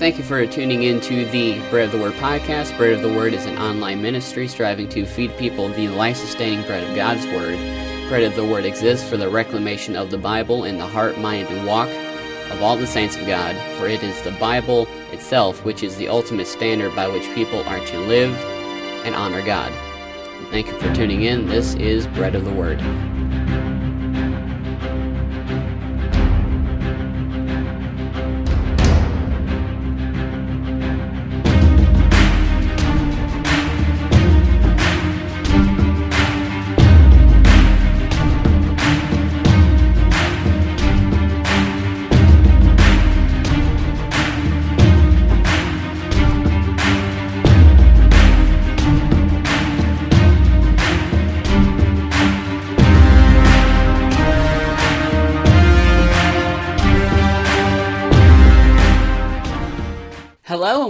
Thank you for tuning in to the Bread of the Word podcast. Bread of the Word is an online ministry striving to feed people the life sustaining bread of God's Word. Bread of the Word exists for the reclamation of the Bible in the heart, mind, and walk of all the saints of God, for it is the Bible itself which is the ultimate standard by which people are to live and honor God. Thank you for tuning in. This is Bread of the Word.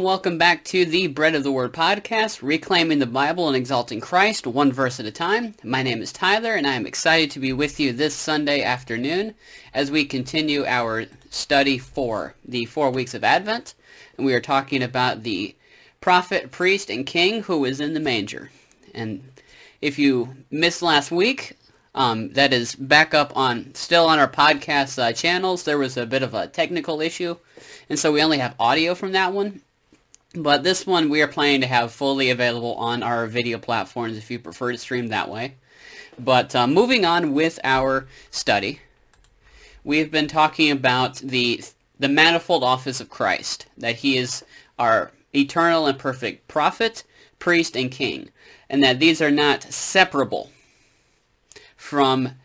Welcome back to the Bread of the Word podcast, reclaiming the Bible and exalting Christ one verse at a time. My name is Tyler and I am excited to be with you this Sunday afternoon as we continue our study for the four weeks of Advent. And we are talking about the prophet, priest, and king who was in the manger. And if you missed last week, um, that is back up on, still on our podcast uh, channels. There was a bit of a technical issue and so we only have audio from that one. But this one we are planning to have fully available on our video platforms if you prefer to stream that way. But uh, moving on with our study, we've been talking about the the manifold office of Christ, that he is our eternal and perfect prophet, priest, and king, and that these are not separable from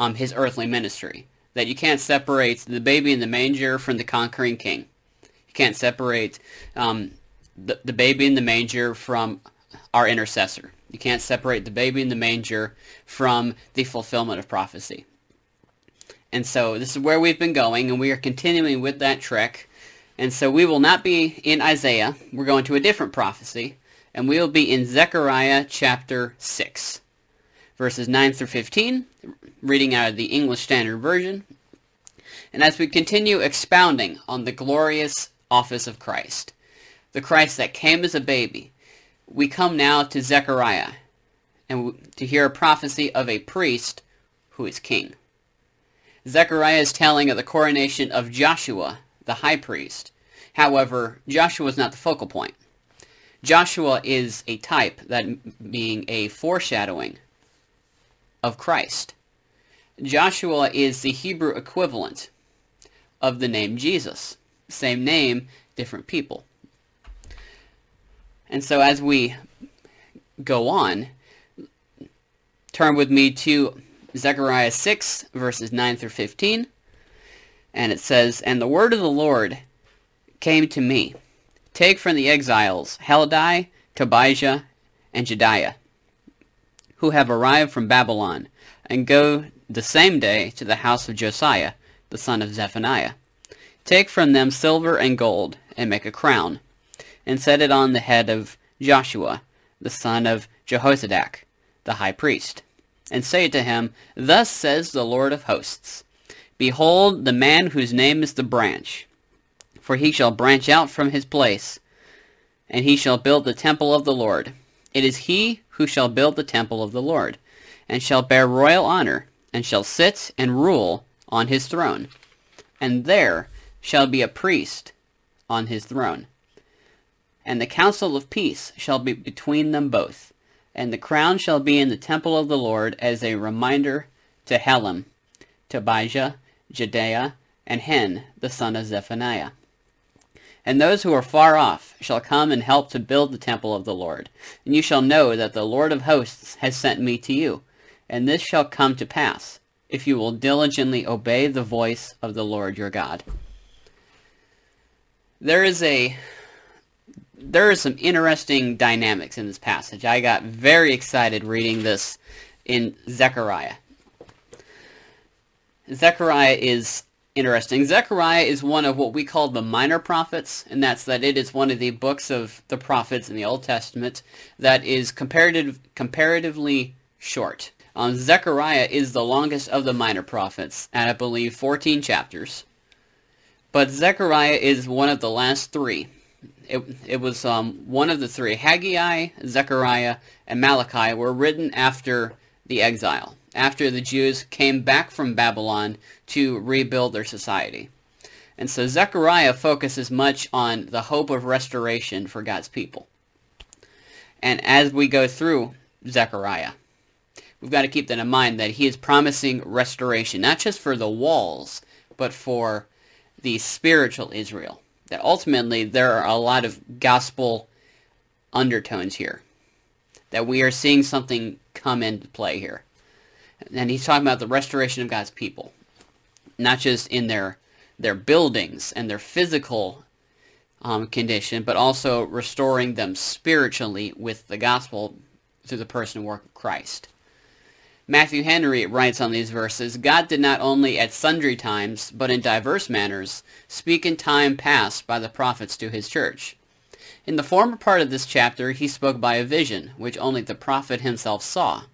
um, his earthly ministry. That you can't separate the baby in the manger from the conquering king You can't separate um, the, the baby in the manger from our intercessor. You can't separate the baby in the manger from the fulfillment of prophecy. And so this is where we've been going, and we are continuing with that trek. And so we will not be in Isaiah. We're going to a different prophecy, and we will be in Zechariah chapter 6, verses 9 through 15, reading out of the English Standard Version. And as we continue expounding on the glorious office of Christ, the Christ that came as a baby. We come now to Zechariah and to hear a prophecy of a priest who is king. Zechariah is telling of the coronation of Joshua, the high priest. However, Joshua is not the focal point. Joshua is a type, that being a foreshadowing of Christ. Joshua is the Hebrew equivalent of the name Jesus same name, different people. And so as we go on, turn with me to Zechariah 6, verses 9 through 15. And it says, And the word of the Lord came to me. Take from the exiles Heldai, Tobijah, and Jedaiah, who have arrived from Babylon, and go the same day to the house of Josiah, the son of Zephaniah Take from them silver and gold, and make a crown, and set it on the head of Joshua, the son of Jehozadak, the high priest, and say to him, Thus says the Lord of hosts, Behold the man whose name is the branch, for he shall branch out from his place, and he shall build the temple of the Lord. It is he who shall build the temple of the Lord, and shall bear royal honor, and shall sit and rule on his throne. And there shall be a priest on his throne. And the counsel of peace shall be between them both. And the crown shall be in the temple of the Lord as a reminder to Helem, Tobijah, Jedaiah, and Hen, the son of Zephaniah. And those who are far off shall come and help to build the temple of the Lord. And you shall know that the Lord of hosts has sent me to you. And this shall come to pass, if you will diligently obey the voice of the Lord your God there is a there is some interesting dynamics in this passage. I got very excited reading this in Zechariah. Zechariah is interesting. Zechariah is one of what we call the minor prophets, and that's that it is one of the books of the prophets in the Old Testament that is comparative, comparatively short. Um, Zechariah is the longest of the minor prophets, at I believe 14 chapters. But Zechariah is one of the last three. It, it was um, one of the three. Haggai, Zechariah, and Malachi were written after the exile, after the Jews came back from Babylon to rebuild their society. And so Zechariah focuses much on the hope of restoration for God's people. And as we go through Zechariah, we've got to keep that in mind that he is promising restoration, not just for the walls, but for the spiritual Israel. That ultimately there are a lot of gospel undertones here. That we are seeing something come into play here. And he's talking about the restoration of God's people. Not just in their their buildings and their physical um, condition, but also restoring them spiritually with the gospel through the person and work of Christ. Matthew Henry writes on these verses, God did not only at sundry times, but in diverse manners, speak in time past by the prophets to his church. In the former part of this chapter, he spoke by a vision, which only the prophet himself saw.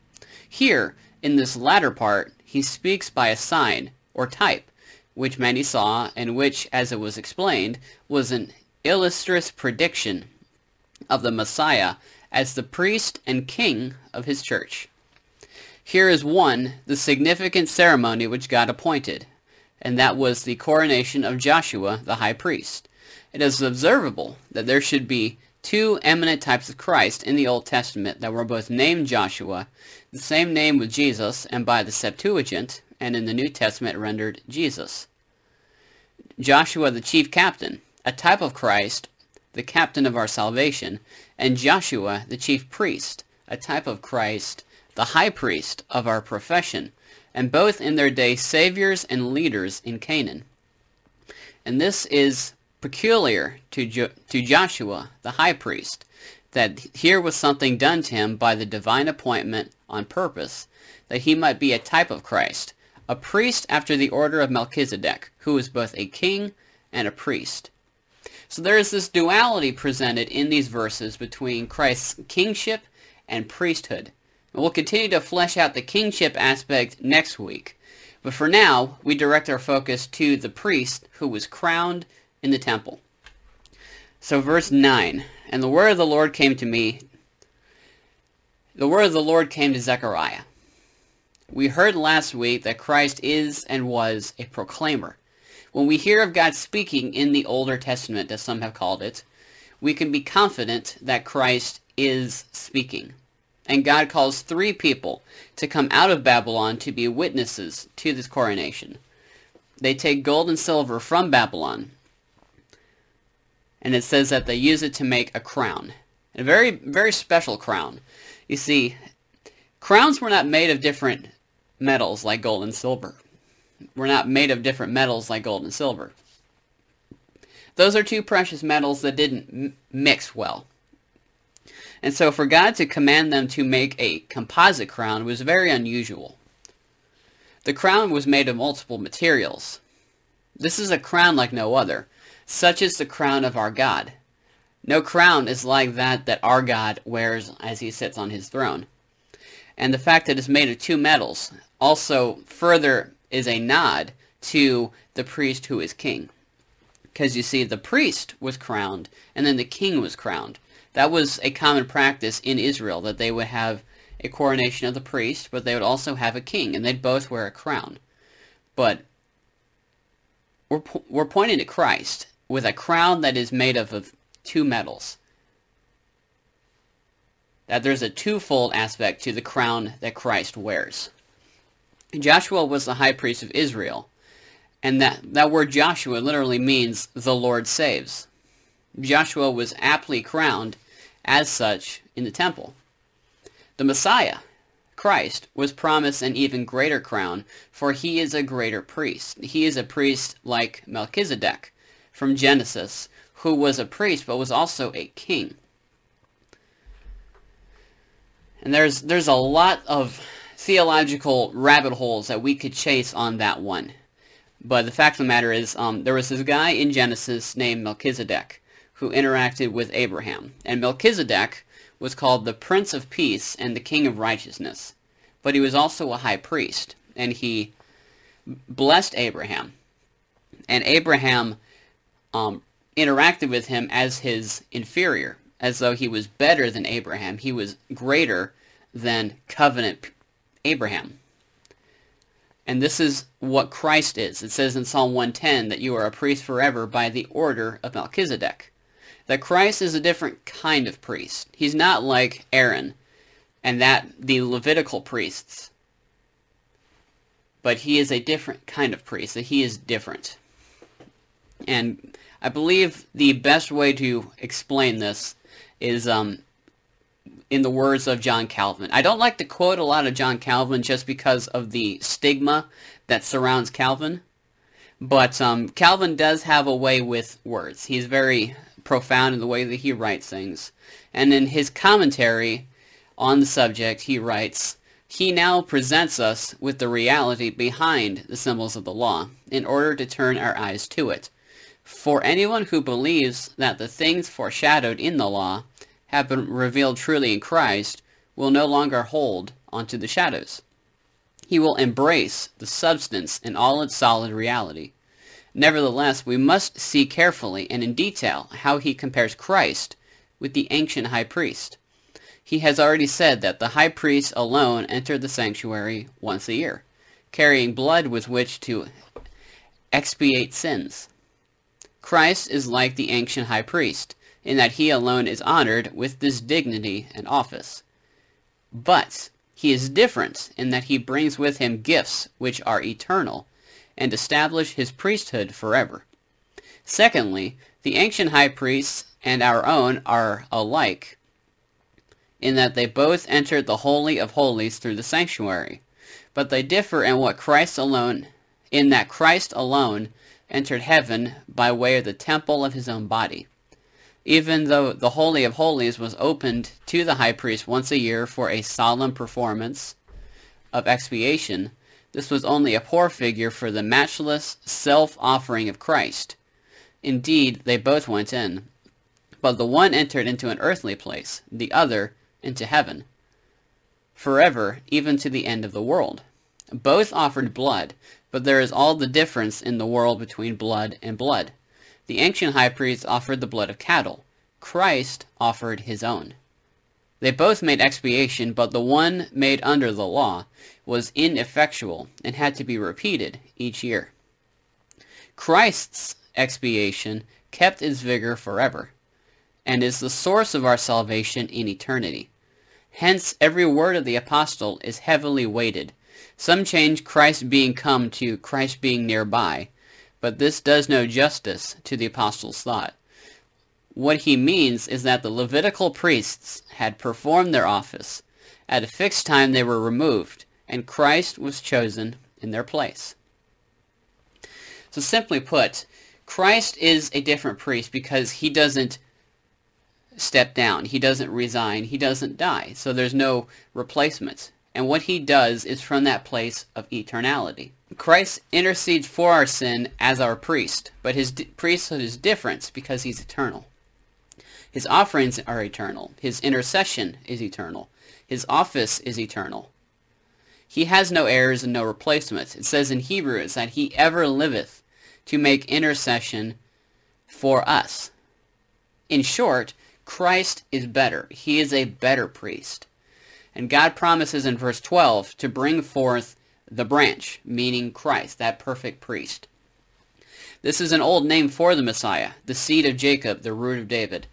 Here, in this latter part, he speaks by a sign, or type, which many saw, and which, as it was explained, was an illustrious prediction of the Messiah as the priest and king of his church. Here is one, the significant ceremony which God appointed, and that was the coronation of Joshua the high priest. It is observable that there should be two eminent types of Christ in the Old Testament that were both named Joshua, the same name with Jesus, and by the Septuagint, and in the New Testament rendered Jesus. Joshua the chief captain, a type of Christ, the captain of our salvation, and Joshua the chief priest, a type of Christ, the high priest of our profession, and both in their day saviors and leaders in Canaan. And this is peculiar to, jo- to Joshua, the high priest, that here was something done to him by the divine appointment on purpose, that he might be a type of Christ, a priest after the order of Melchizedek, who is both a king and a priest. So there is this duality presented in these verses between Christ's kingship and priesthood. We'll continue to flesh out the kingship aspect next week. But for now, we direct our focus to the priest who was crowned in the temple. So verse 9, And the word of the Lord came to me, the word of the Lord came to Zechariah. We heard last week that Christ is and was a proclaimer. When we hear of God speaking in the Older Testament, as some have called it, we can be confident that Christ is speaking. And God calls three people to come out of Babylon to be witnesses to this coronation. They take gold and silver from Babylon, and it says that they use it to make a crown. A very, very special crown. You see, crowns were not made of different metals like gold and silver. Were not made of different metals like gold and silver. Those are two precious metals that didn't mix well. And so for God to command them to make a composite crown was very unusual. The crown was made of multiple materials. This is a crown like no other. Such is the crown of our God. No crown is like that that our God wears as he sits on his throne. And the fact that it's made of two metals also further is a nod to the priest who is king. Because you see, the priest was crowned, and then the king was crowned. That was a common practice in Israel, that they would have a coronation of the priest, but they would also have a king, and they'd both wear a crown. But we're, we're pointing to Christ with a crown that is made of, of two metals. That there's a twofold aspect to the crown that Christ wears. Joshua was the high priest of Israel, and that, that word Joshua literally means the Lord saves. Joshua was aptly crowned as such in the temple. The Messiah, Christ, was promised an even greater crown, for he is a greater priest. He is a priest like Melchizedek from Genesis, who was a priest but was also a king. And there's there's a lot of theological rabbit holes that we could chase on that one. But the fact of the matter is, um, there was this guy in Genesis named Melchizedek who interacted with Abraham. And Melchizedek was called the Prince of Peace and the King of Righteousness. But he was also a high priest, and he blessed Abraham. And Abraham um, interacted with him as his inferior, as though he was better than Abraham. He was greater than covenant Abraham. And this is what Christ is. It says in Psalm 110 that you are a priest forever by the order of Melchizedek. That Christ is a different kind of priest. He's not like Aaron and that the Levitical priests. But he is a different kind of priest. That he is different. And I believe the best way to explain this is um, in the words of John Calvin. I don't like to quote a lot of John Calvin just because of the stigma that surrounds Calvin. But um, Calvin does have a way with words. He's very profound in the way that he writes things. And in his commentary on the subject, he writes, He now presents us with the reality behind the symbols of the law in order to turn our eyes to it. For anyone who believes that the things foreshadowed in the law have been revealed truly in Christ will no longer hold onto the shadows. He will embrace the substance in all its solid reality. Nevertheless, we must see carefully and in detail how he compares Christ with the ancient high priest. He has already said that the high priest alone entered the sanctuary once a year, carrying blood with which to expiate sins. Christ is like the ancient high priest in that he alone is honored with this dignity and office. But he is different in that he brings with him gifts which are eternal and establish his priesthood forever. Secondly, the ancient high priests and our own are alike in that they both entered the holy of holies through the sanctuary, but they differ in what Christ alone in that Christ alone entered heaven by way of the temple of his own body even though the Holy of Holies was opened to the high priest once a year for a solemn performance of expiation, this was only a poor figure for the matchless self-offering of Christ. Indeed, they both went in, but the one entered into an earthly place, the other into heaven, forever, even to the end of the world. Both offered blood, but there is all the difference in the world between blood and blood. The ancient high priests offered the blood of cattle. Christ offered his own. They both made expiation, but the one made under the law was ineffectual and had to be repeated each year. Christ's expiation kept its vigor forever, and is the source of our salvation in eternity. Hence, every word of the apostle is heavily weighted. Some change Christ being come to Christ being nearby, but this does no justice to the apostle's thought. What he means is that the Levitical priests had performed their office. At a fixed time they were removed, and Christ was chosen in their place. So simply put, Christ is a different priest because he doesn't step down. He doesn't resign. He doesn't die. So there's no replacement. And what he does is from that place of eternality. Christ intercedes for our sin as our priest, but his priesthood is different because he's eternal. His offerings are eternal. His intercession is eternal. His office is eternal. He has no heirs and no replacements. It says in Hebrews that he ever liveth to make intercession for us. In short, Christ is better. He is a better priest. And God promises in verse 12 to bring forth the branch, meaning Christ, that perfect priest. This is an old name for the Messiah, the seed of Jacob, the root of David.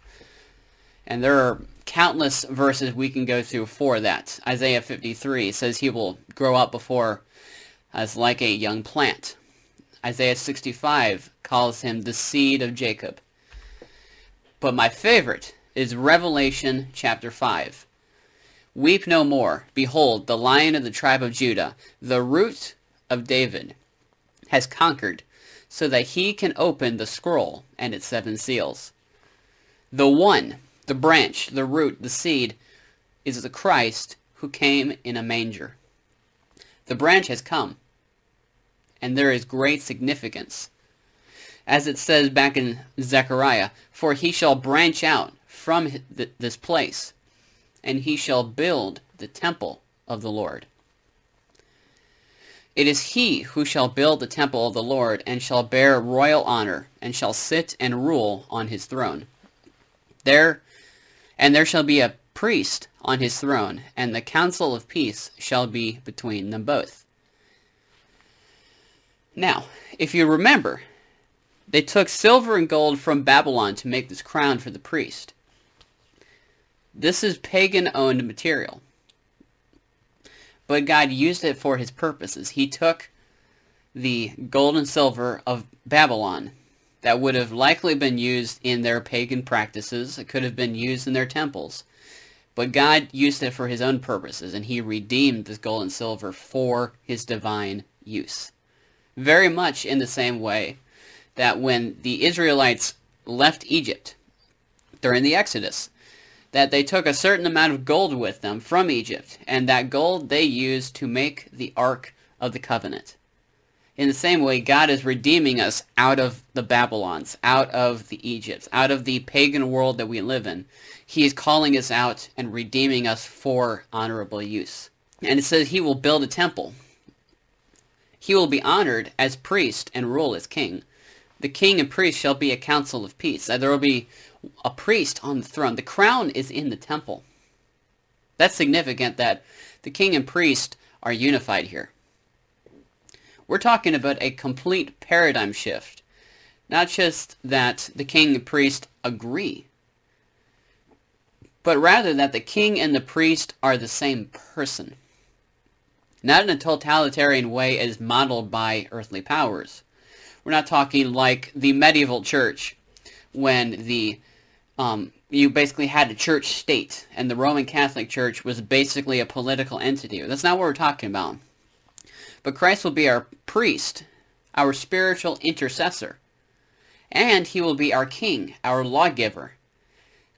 And there are countless verses we can go through for that. Isaiah 53 says he will grow up before as like a young plant. Isaiah 65 calls him the seed of Jacob. But my favorite is Revelation chapter 5. Weep no more. Behold, the lion of the tribe of Judah, the root of David, has conquered, so that he can open the scroll and its seven seals. The one, the branch, the root, the seed, is the Christ who came in a manger. The branch has come, and there is great significance. As it says back in Zechariah, for he shall branch out from this place and he shall build the temple of the Lord. It is he who shall build the temple of the Lord, and shall bear royal honor, and shall sit and rule on his throne. There, and there shall be a priest on his throne, and the counsel of peace shall be between them both. Now, if you remember, they took silver and gold from Babylon to make this crown for the priest. This is pagan owned material. But God used it for his purposes. He took the gold and silver of Babylon that would have likely been used in their pagan practices. It could have been used in their temples. But God used it for his own purposes, and he redeemed this gold and silver for his divine use. Very much in the same way that when the Israelites left Egypt during the Exodus, that they took a certain amount of gold with them from Egypt, and that gold they used to make the Ark of the Covenant. In the same way, God is redeeming us out of the Babylons, out of the Egypts, out of the pagan world that we live in. He is calling us out and redeeming us for honorable use. And it says he will build a temple. He will be honored as priest and rule as king. The king and priest shall be a council of peace. Uh, there will be a priest on the throne. The crown is in the temple. That's significant that the king and priest are unified here. We're talking about a complete paradigm shift. Not just that the king and priest agree, but rather that the king and the priest are the same person. Not in a totalitarian way as modeled by earthly powers. We're not talking like the medieval church when the um, you basically had a church state, and the Roman Catholic Church was basically a political entity. That's not what we're talking about. But Christ will be our priest, our spiritual intercessor, and he will be our king, our lawgiver.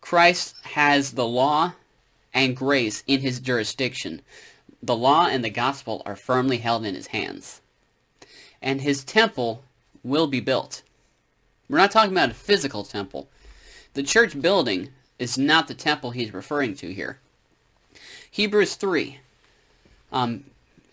Christ has the law and grace in his jurisdiction. The law and the gospel are firmly held in his hands. And his temple will be built. We're not talking about a physical temple. The church building is not the temple he's referring to here. Hebrews 3 um,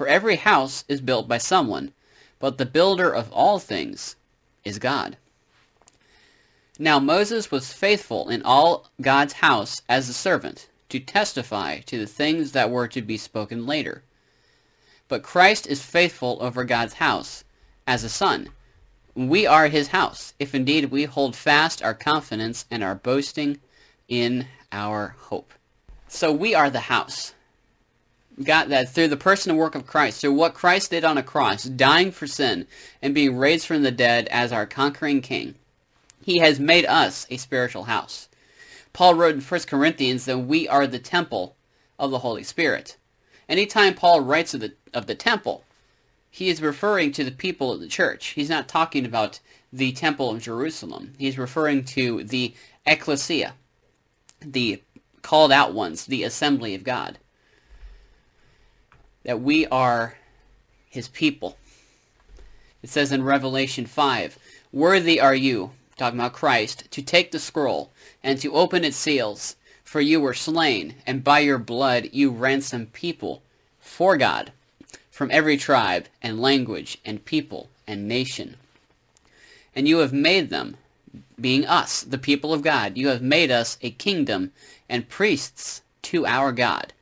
For every house is built by someone, but the builder of all things is God. Now Moses was faithful in all God's house as a servant, to testify to the things that were to be spoken later. But Christ is faithful over God's house as a son, we are his house, if indeed we hold fast our confidence and our boasting in our hope. So we are the house. God, that through the person and work of Christ, through what Christ did on a cross, dying for sin and being raised from the dead as our conquering king, he has made us a spiritual house. Paul wrote in 1 Corinthians that we are the temple of the Holy Spirit. Anytime Paul writes of the, of the temple, he is referring to the people of the church. He's not talking about the temple of Jerusalem. He's referring to the ecclesia, the called out ones, the assembly of God. That we are his people. It says in Revelation 5, Worthy are you, talking about Christ, to take the scroll and to open its seals, for you were slain, and by your blood you ransomed people for God from every tribe and language and people and nation. And you have made them, being us, the people of God, you have made us a kingdom and priests to our God,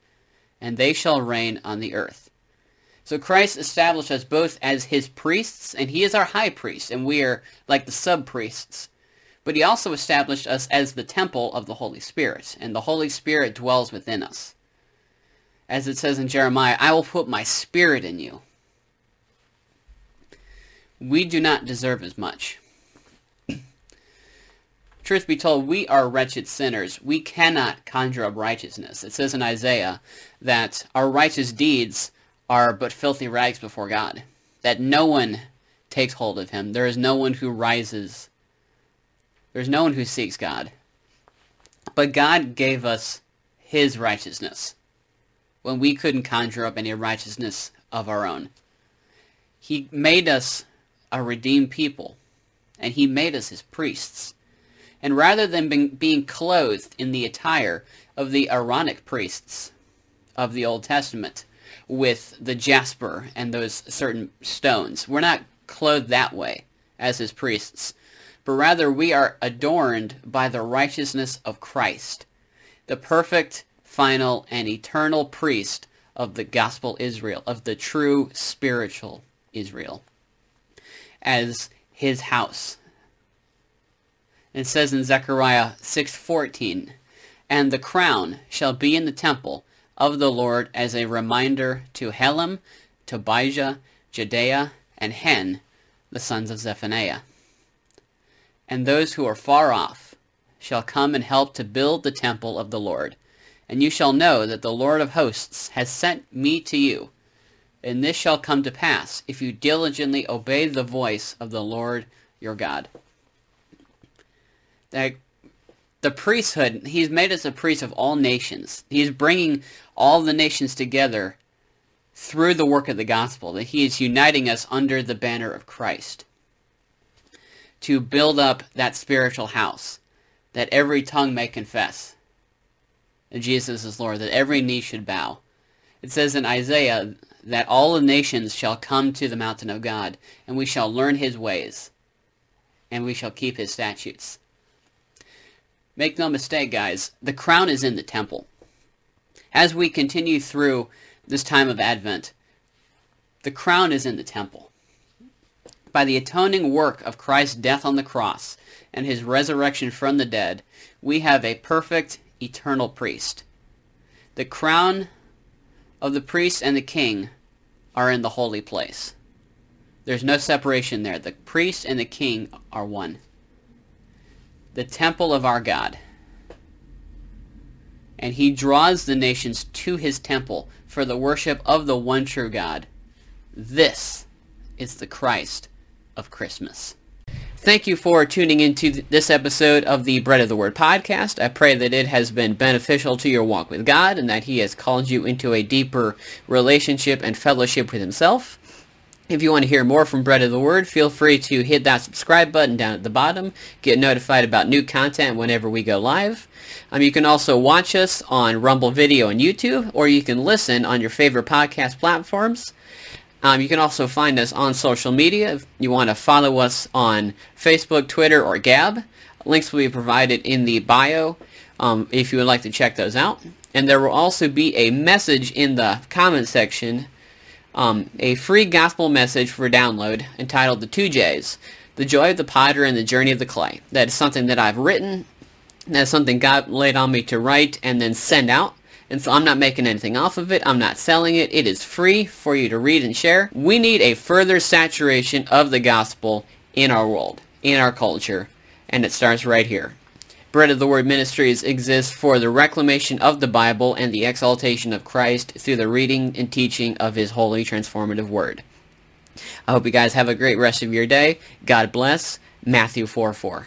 and they shall reign on the earth. So Christ established us both as his priests, and he is our high priest, and we are like the sub-priests. But he also established us as the temple of the Holy Spirit, and the Holy Spirit dwells within us as it says in Jeremiah, I will put my spirit in you. We do not deserve as much. Truth be told, we are wretched sinners. We cannot conjure up righteousness. It says in Isaiah that our righteous deeds are but filthy rags before God. that no one takes hold of him. There is no one who rises. There's no one who seeks God. But God gave us his righteousness when we couldn't conjure up any righteousness of our own. He made us a redeemed people, and he made us his priests. And rather than being clothed in the attire of the Aaronic priests of the Old Testament, with the jasper and those certain stones, we're not clothed that way as his priests, but rather we are adorned by the righteousness of Christ, the perfect, final, and eternal priest of the gospel Israel, of the true spiritual Israel, as his house. It says in Zechariah 6:14, "And the crown shall be in the temple of the Lord as a reminder to Helem, Tobijah, Jedaiah, and Hen, the sons of Zephaniah. And those who are far off shall come and help to build the temple of the Lord. And you shall know that the Lord of hosts has sent me to you. And this shall come to pass if you diligently obey the voice of the Lord your God. That the priesthood, he's made us a priest of all nations. He's bringing all the nations together through the work of the gospel, that he is uniting us under the banner of Christ to build up that spiritual house, that every tongue may confess that Jesus is Lord, that every knee should bow. It says in Isaiah that all the nations shall come to the mountain of God, and we shall learn his ways, and we shall keep his statutes. Make no mistake, guys, the crown is in the temple. As we continue through this time of Advent, the crown is in the temple. By the atoning work of Christ's death on the cross and his resurrection from the dead, we have a perfect, eternal priest. The crown of the priest and the king are in the holy place. There's no separation there. The priest and the king are one. The temple of our God. And he draws the nations to his temple for the worship of the one true God. This is the Christ of Christmas. Thank you for tuning into this episode of the Bread of the Word podcast. I pray that it has been beneficial to your walk with God and that He has called you into a deeper relationship and fellowship with Himself. If you want to hear more from Bread of the Word, feel free to hit that subscribe button down at the bottom. Get notified about new content whenever we go live. Um, you can also watch us on Rumble Video and YouTube, or you can listen on your favorite podcast platforms. Um, you can also find us on social media if you want to follow us on Facebook, Twitter, or Gab. Links will be provided in the bio um, if you would like to check those out. And there will also be a message in the comment section um, a free gospel message for download entitled The Two J's, The Joy of the Potter and the Journey of the Clay. That is something that I've written. That's something God laid on me to write and then send out. And so I'm not making anything off of it. I'm not selling it. It is free for you to read and share. We need a further saturation of the gospel in our world, in our culture. And it starts right here. Bread of the Word Ministries exists for the reclamation of the Bible and the exaltation of Christ through the reading and teaching of His holy transformative Word. I hope you guys have a great rest of your day. God bless. Matthew 4 4.